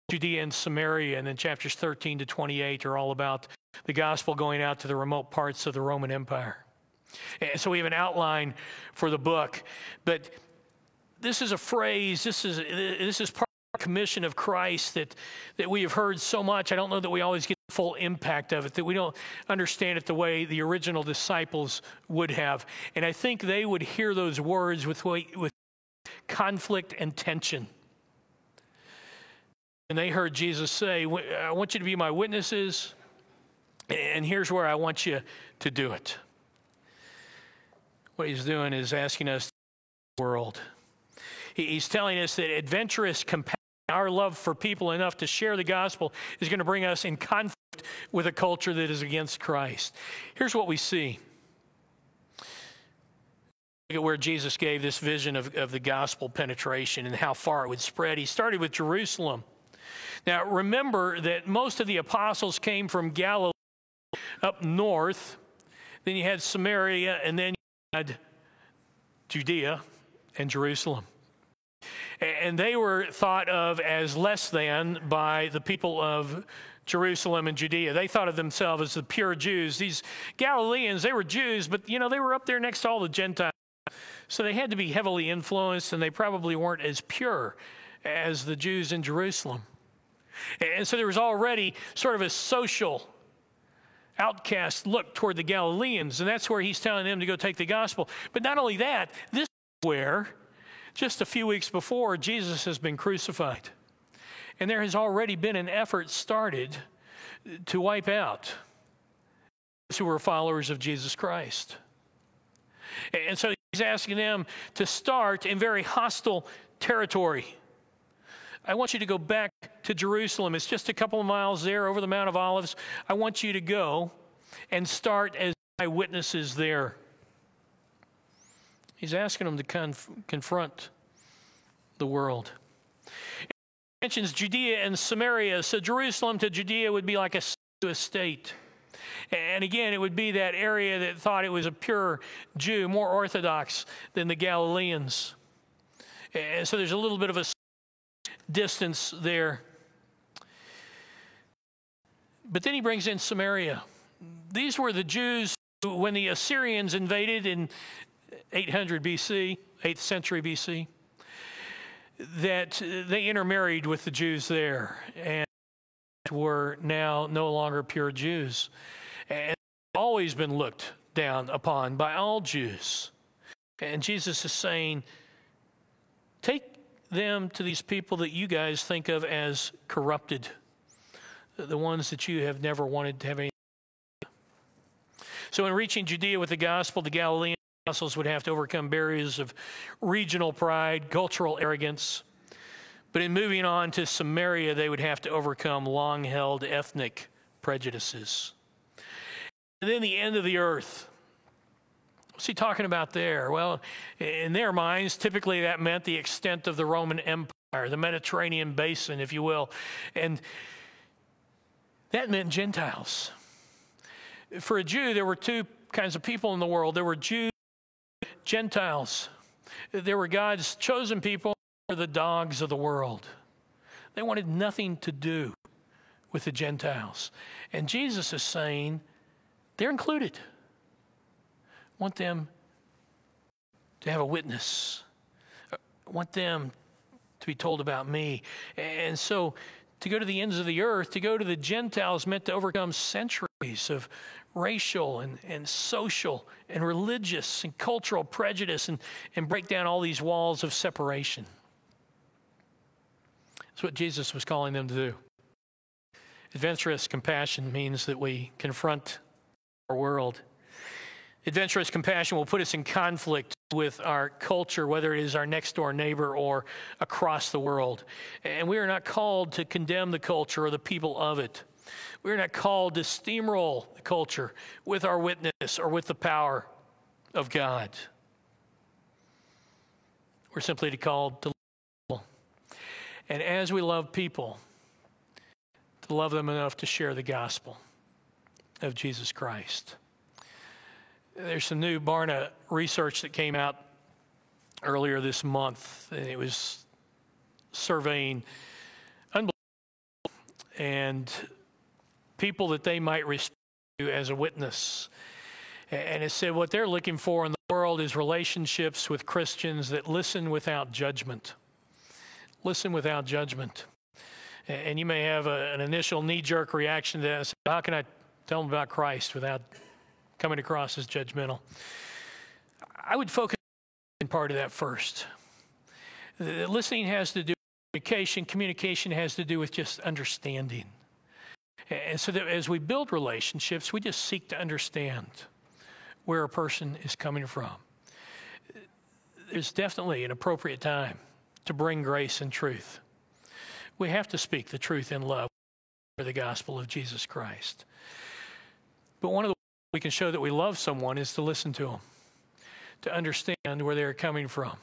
in Judea and Samaria. And then chapters 13 to 28 are all about the gospel going out to the remote parts of the Roman Empire. And so we have an outline for the book, but this is a phrase, this is, this is part of the commission of Christ that, that we have heard so much. I don't know that we always get the full impact of it, that we don't understand it the way the original disciples would have. And I think they would hear those words with, with conflict and tension. And they heard Jesus say, I want you to be my witnesses, and here's where I want you to do it. What he's doing is asking us the world. He's telling us that adventurous compassion, our love for people enough to share the gospel, is going to bring us in conflict with a culture that is against Christ. Here's what we see. Look at where Jesus gave this vision of, of the gospel penetration and how far it would spread. He started with Jerusalem. Now, remember that most of the apostles came from Galilee up north. Then you had Samaria, and then you had Judea and Jerusalem. And they were thought of as less than by the people of Jerusalem and Judea. They thought of themselves as the pure Jews. These Galileans, they were Jews, but you know, they were up there next to all the Gentiles. So they had to be heavily influenced, and they probably weren't as pure as the Jews in Jerusalem. And so there was already sort of a social outcast look toward the Galileans, and that's where he's telling them to go take the gospel. But not only that, this is where, just a few weeks before, Jesus has been crucified. And there has already been an effort started to wipe out those who were followers of Jesus Christ. And so he's asking them to start in very hostile territory. I want you to go back to Jerusalem. It's just a couple of miles there over the Mount of Olives. I want you to go and start as eyewitnesses there. He's asking them to conf- confront the world. It mentions Judea and Samaria. So Jerusalem to Judea would be like a, a state. And again, it would be that area that thought it was a pure Jew, more orthodox than the Galileans. And so there's a little bit of a distance there. But then he brings in Samaria. These were the Jews who, when the Assyrians invaded in 800 BC, 8th century BC, that they intermarried with the Jews there and were now no longer pure Jews. And always been looked down upon by all Jews. And Jesus is saying, take them to these people that you guys think of as corrupted, the ones that you have never wanted to have any. So, in reaching Judea with the gospel, the Galilean apostles would have to overcome barriers of regional pride, cultural arrogance. But in moving on to Samaria, they would have to overcome long held ethnic prejudices. And then the end of the earth. What's he talking about there? Well, in their minds, typically that meant the extent of the Roman Empire, the Mediterranean basin, if you will. And that meant Gentiles. For a Jew, there were two kinds of people in the world there were Jews, Gentiles. There were God's chosen people, the dogs of the world. They wanted nothing to do with the Gentiles. And Jesus is saying they're included want them to have a witness. I want them to be told about me. And so to go to the ends of the earth, to go to the Gentiles meant to overcome centuries of racial and, and social and religious and cultural prejudice and, and break down all these walls of separation. That's what Jesus was calling them to do. Adventurous compassion means that we confront our world Adventurous compassion will put us in conflict with our culture, whether it is our next door neighbor or across the world. And we are not called to condemn the culture or the people of it. We are not called to steamroll the culture with our witness or with the power of God. We're simply called to love people. And as we love people, to love them enough to share the gospel of Jesus Christ. There's some new Barna research that came out earlier this month, and it was surveying unbelievable and people that they might respect as a witness. And it said what they're looking for in the world is relationships with Christians that listen without judgment. Listen without judgment. And you may have a, an initial knee jerk reaction to that. How can I tell them about Christ without coming across as judgmental? I would focus on part of that first. The listening has to do with communication, communication has to do with just understanding. And so that as we build relationships, we just seek to understand where a person is coming from. There's definitely an appropriate time to bring grace and truth. We have to speak the truth in love for the gospel of Jesus Christ. But one of the we can show that we love someone is to listen to them, to understand where they're coming from.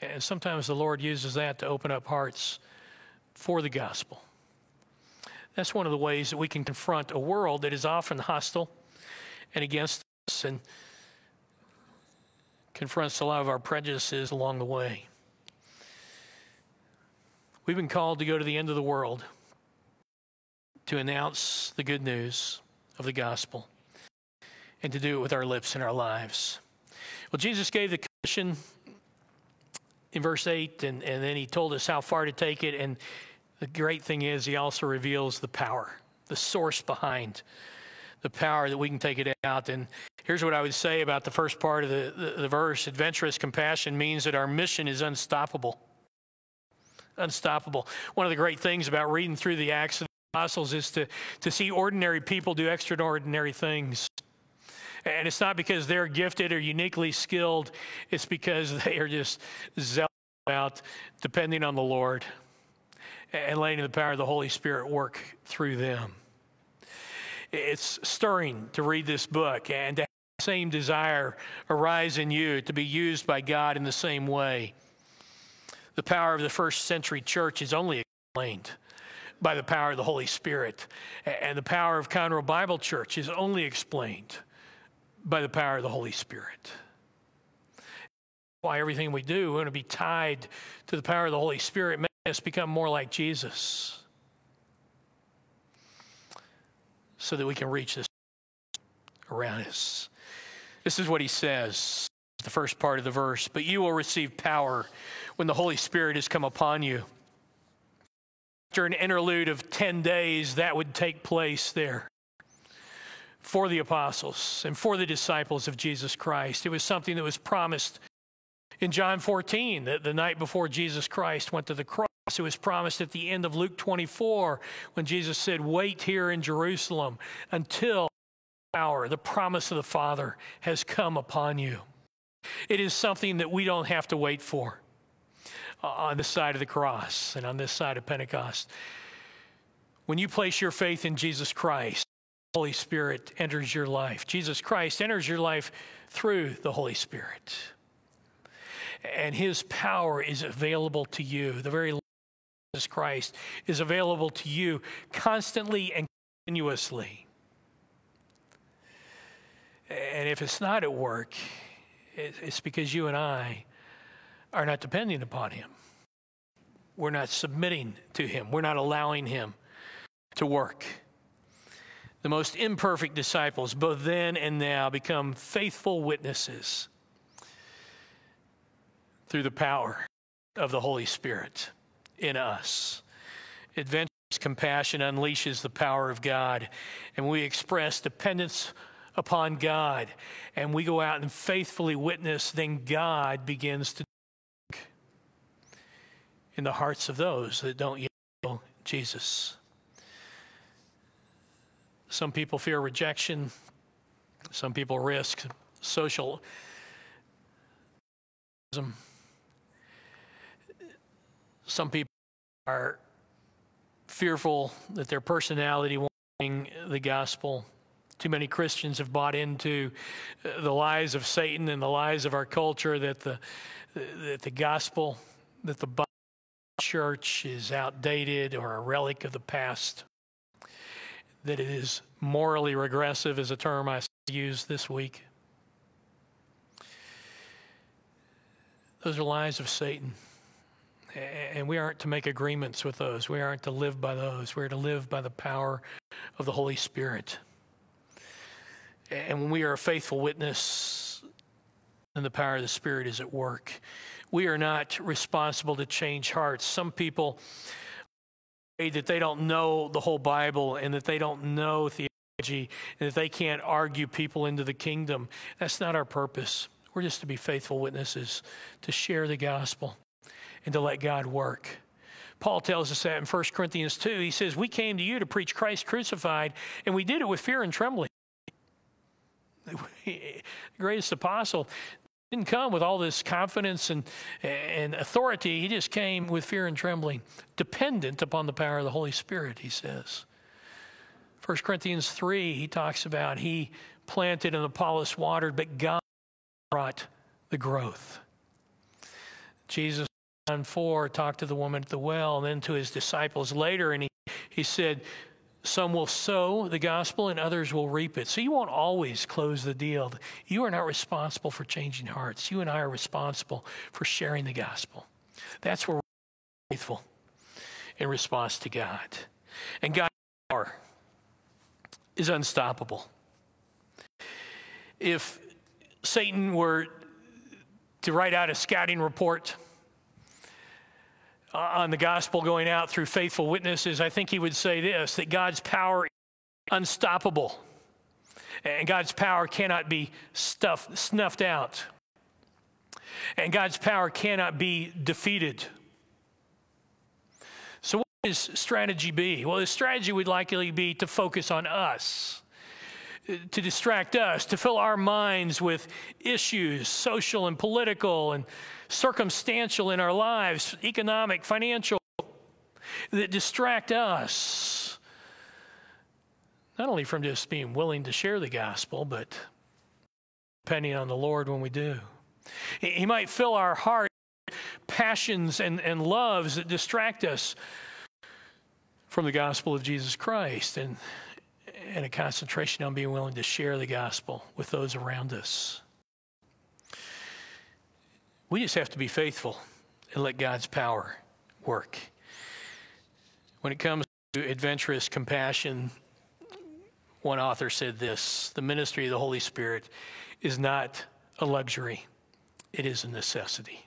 And sometimes the Lord uses that to open up hearts for the gospel. That's one of the ways that we can confront a world that is often hostile and against us and confronts a lot of our prejudices along the way. We've been called to go to the end of the world to announce the good news of the gospel and to do it with our lips and our lives. Well, Jesus gave the commission in verse 8, and, and then he told us how far to take it. And the great thing is, he also reveals the power, the source behind the power that we can take it out. And here's what I would say about the first part of the, the, the verse adventurous compassion means that our mission is unstoppable. Unstoppable. One of the great things about reading through the Acts of the Apostles is to, to see ordinary people do extraordinary things. And it's not because they're gifted or uniquely skilled, it's because they are just zealous about depending on the Lord and letting the power of the Holy Spirit work through them. It's stirring to read this book and to have the same desire arise in you to be used by God in the same way. The power of the first century church is only explained by the power of the Holy Spirit. And the power of Conroe Bible Church is only explained by the power of the Holy Spirit. Why everything we do, we want to be tied to the power of the Holy Spirit, make us become more like Jesus so that we can reach this around us. This is what he says, the first part of the verse. But you will receive power when the Holy Spirit has come upon you. After an interlude of 10 days, that would take place there for the apostles and for the disciples of Jesus Christ. It was something that was promised in John 14, that the night before Jesus Christ went to the cross. It was promised at the end of Luke 24 when Jesus said, Wait here in Jerusalem until the hour, the promise of the Father has come upon you. It is something that we don't have to wait for uh, on this side of the cross and on this side of Pentecost. When you place your faith in Jesus Christ, the Holy Spirit enters your life. Jesus Christ enters your life through the Holy Spirit. And his power is available to you. The very Jesus Christ is available to you constantly and continuously. And if it's not at work, it's because you and I are not depending upon Him. We're not submitting to Him, we're not allowing Him to work. The most imperfect disciples, both then and now, become faithful witnesses through the power of the Holy Spirit in us. Adventurous compassion unleashes the power of God, and we express dependence upon God, and we go out and faithfully witness, then God begins to in the hearts of those that don't yet know Jesus. Some people fear rejection. Some people risk social some people are fearful that their personality won't bring the gospel. Too many Christians have bought into uh, the lies of Satan and the lies of our culture that the, that the gospel, that the church is outdated or a relic of the past, that it is morally regressive, is a term I used this week. Those are lies of Satan and we aren't to make agreements with those. We aren't to live by those. We're to live by the power of the Holy Spirit. And when we are a faithful witness, then the power of the Spirit is at work. We are not responsible to change hearts. Some people that they don't know the whole Bible and that they don't know theology and that they can't argue people into the kingdom. That's not our purpose. We're just to be faithful witnesses, to share the gospel and to let God work. Paul tells us that in 1 Corinthians 2. He says, We came to you to preach Christ crucified, and we did it with fear and trembling. The greatest apostle didn't come with all this confidence and, and authority. He just came with fear and trembling, dependent upon the power of the Holy Spirit, he says. 1 Corinthians 3, he talks about he planted and Apollos watered, but God brought the growth. Jesus John 4 talked to the woman at the well and then to his disciples later, and he, he said, Some will sow the gospel and others will reap it. So you won't always close the deal. You are not responsible for changing hearts. You and I are responsible for sharing the gospel. That's where we're faithful in response to God. And God's power is unstoppable. If Satan were to write out a scouting report, Uh, on the gospel going out through faithful witnesses, I think he would say this that God's power is unstoppable. And God's power cannot be stuffed, snuffed out. And God's power cannot be defeated. So, what is strategy be? Well, the strategy would likely be to focus on us, to distract us, to fill our minds with issues, social and political and circumstantial in our lives, economic, financial, that distract us, not only from just being willing to share the gospel, but depending on the Lord when we do. He might fill our heart passions and, and loves that distract us from the gospel of Jesus Christ and, and a concentration on being willing to share the gospel with those around us. We just have to be faithful and let God's power work. When it comes to adventurous compassion, one author said this the ministry of the Holy Spirit is not a luxury, it is a necessity.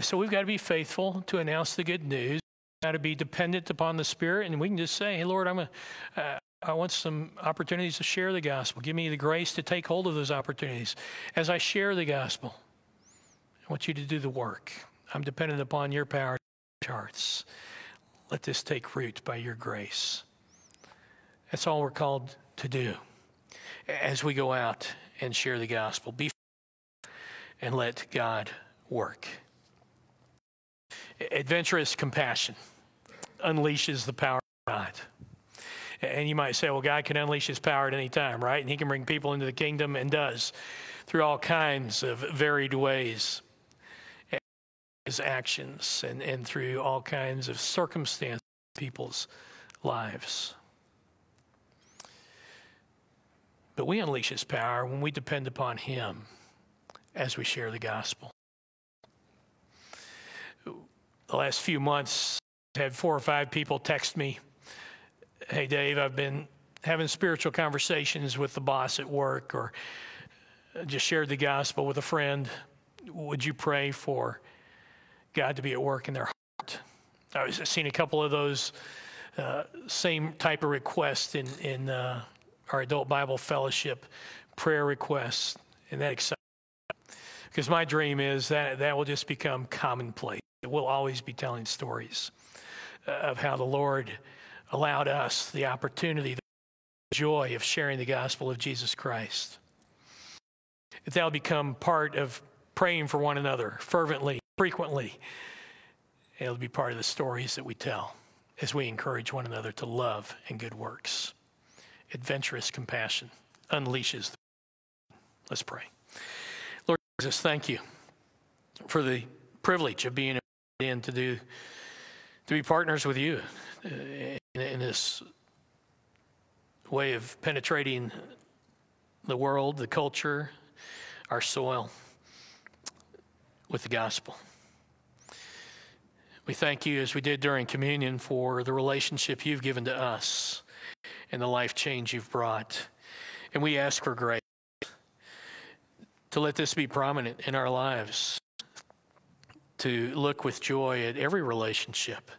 So we've got to be faithful to announce the good news. We've got to be dependent upon the Spirit, and we can just say, "Hey, Lord, I'm a, uh, I want some opportunities to share the gospel. Give me the grace to take hold of those opportunities as I share the gospel." I want you to do the work. I'm dependent upon your power charts. Let this take root by your grace. That's all we're called to do as we go out and share the gospel. Be and let God work. Adventurous compassion unleashes the power of God. And you might say, well, God can unleash his power at any time, right? And he can bring people into the kingdom and does through all kinds of varied ways his actions and, and through all kinds of circumstances people's lives. But we unleash his power when we depend upon him as we share the gospel. The last few months, I've had four or five people text me Hey, Dave, I've been having spiritual conversations with the boss at work or just shared the gospel with a friend. Would you pray for God to be at work in their heart. I've seen a couple of those uh, same type of requests in, in uh, our adult Bible fellowship prayer requests, and that excites me. Because my dream is that that will just become commonplace. We'll always be telling stories uh, of how the Lord allowed us the opportunity, the joy of sharing the gospel of Jesus Christ. That that'll become part of praying for one another fervently frequently. It'll be part of the stories that we tell as we encourage one another to love and good works. Adventurous compassion unleashes. The... Let's pray. Lord Jesus, thank you for the privilege of being in to do to be partners with you uh, in, in this way of penetrating the world, the culture, our soil with the gospel. We thank you, as we did during communion, for the relationship you've given to us and the life change you've brought. And we ask for grace to let this be prominent in our lives, to look with joy at every relationship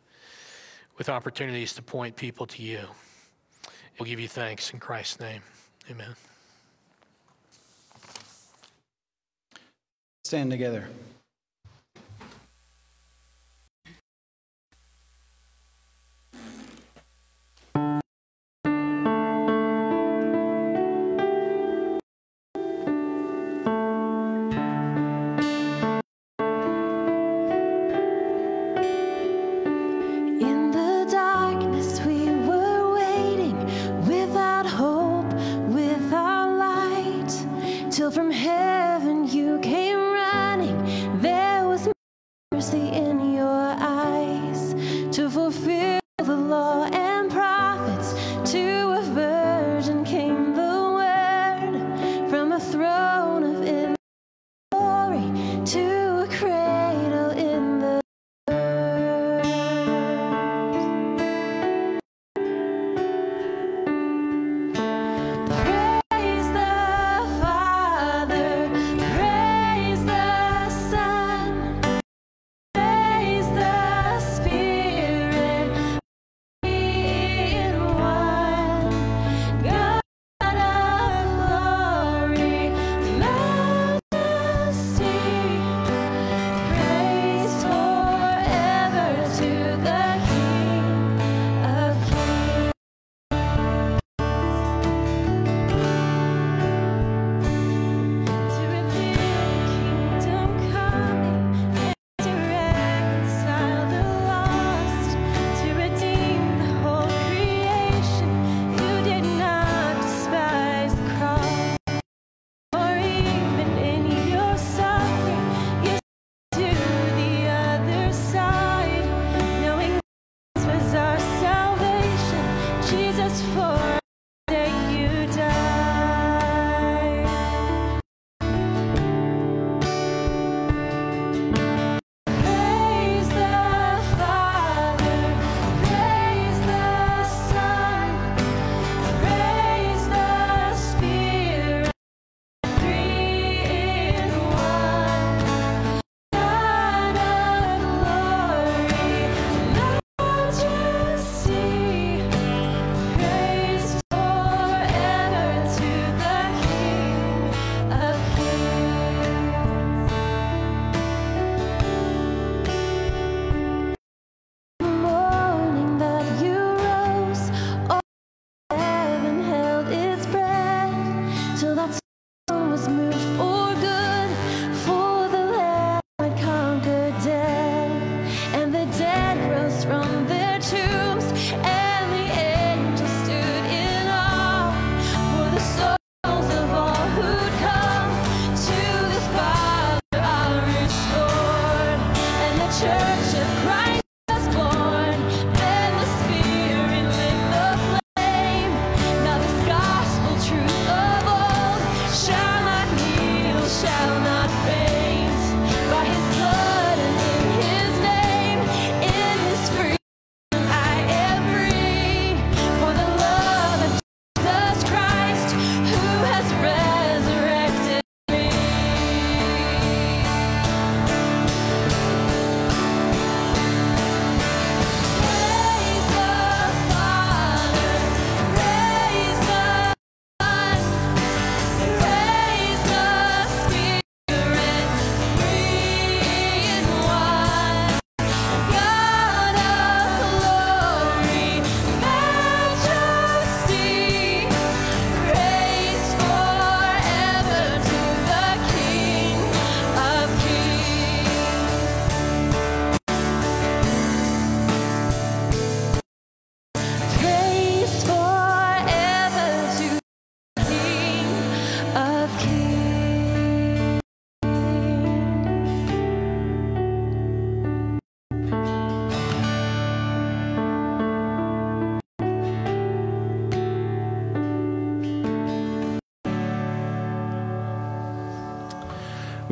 with opportunities to point people to you. We'll give you thanks in Christ's name. Amen. Stand together.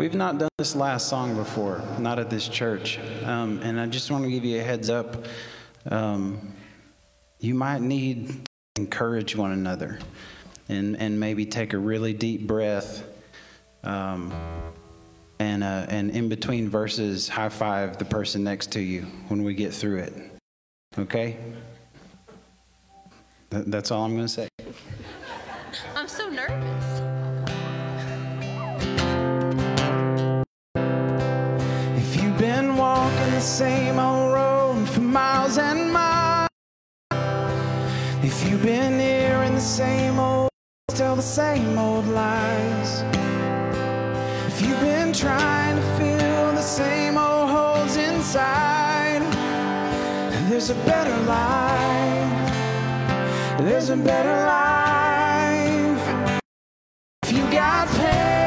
We've not done this last song before, not at this church. Um, and I just want to give you a heads up. Um, you might need to encourage one another and, and maybe take a really deep breath. Um, and, uh, and in between verses, high five the person next to you when we get through it. Okay? That's all I'm going to say. I'm so nervous. Same old road for miles and miles, if you've been hearing the same old, tell the same old lies, if you've been trying to fill the same old holes inside, there's a better life. There's a better life. If you got pain,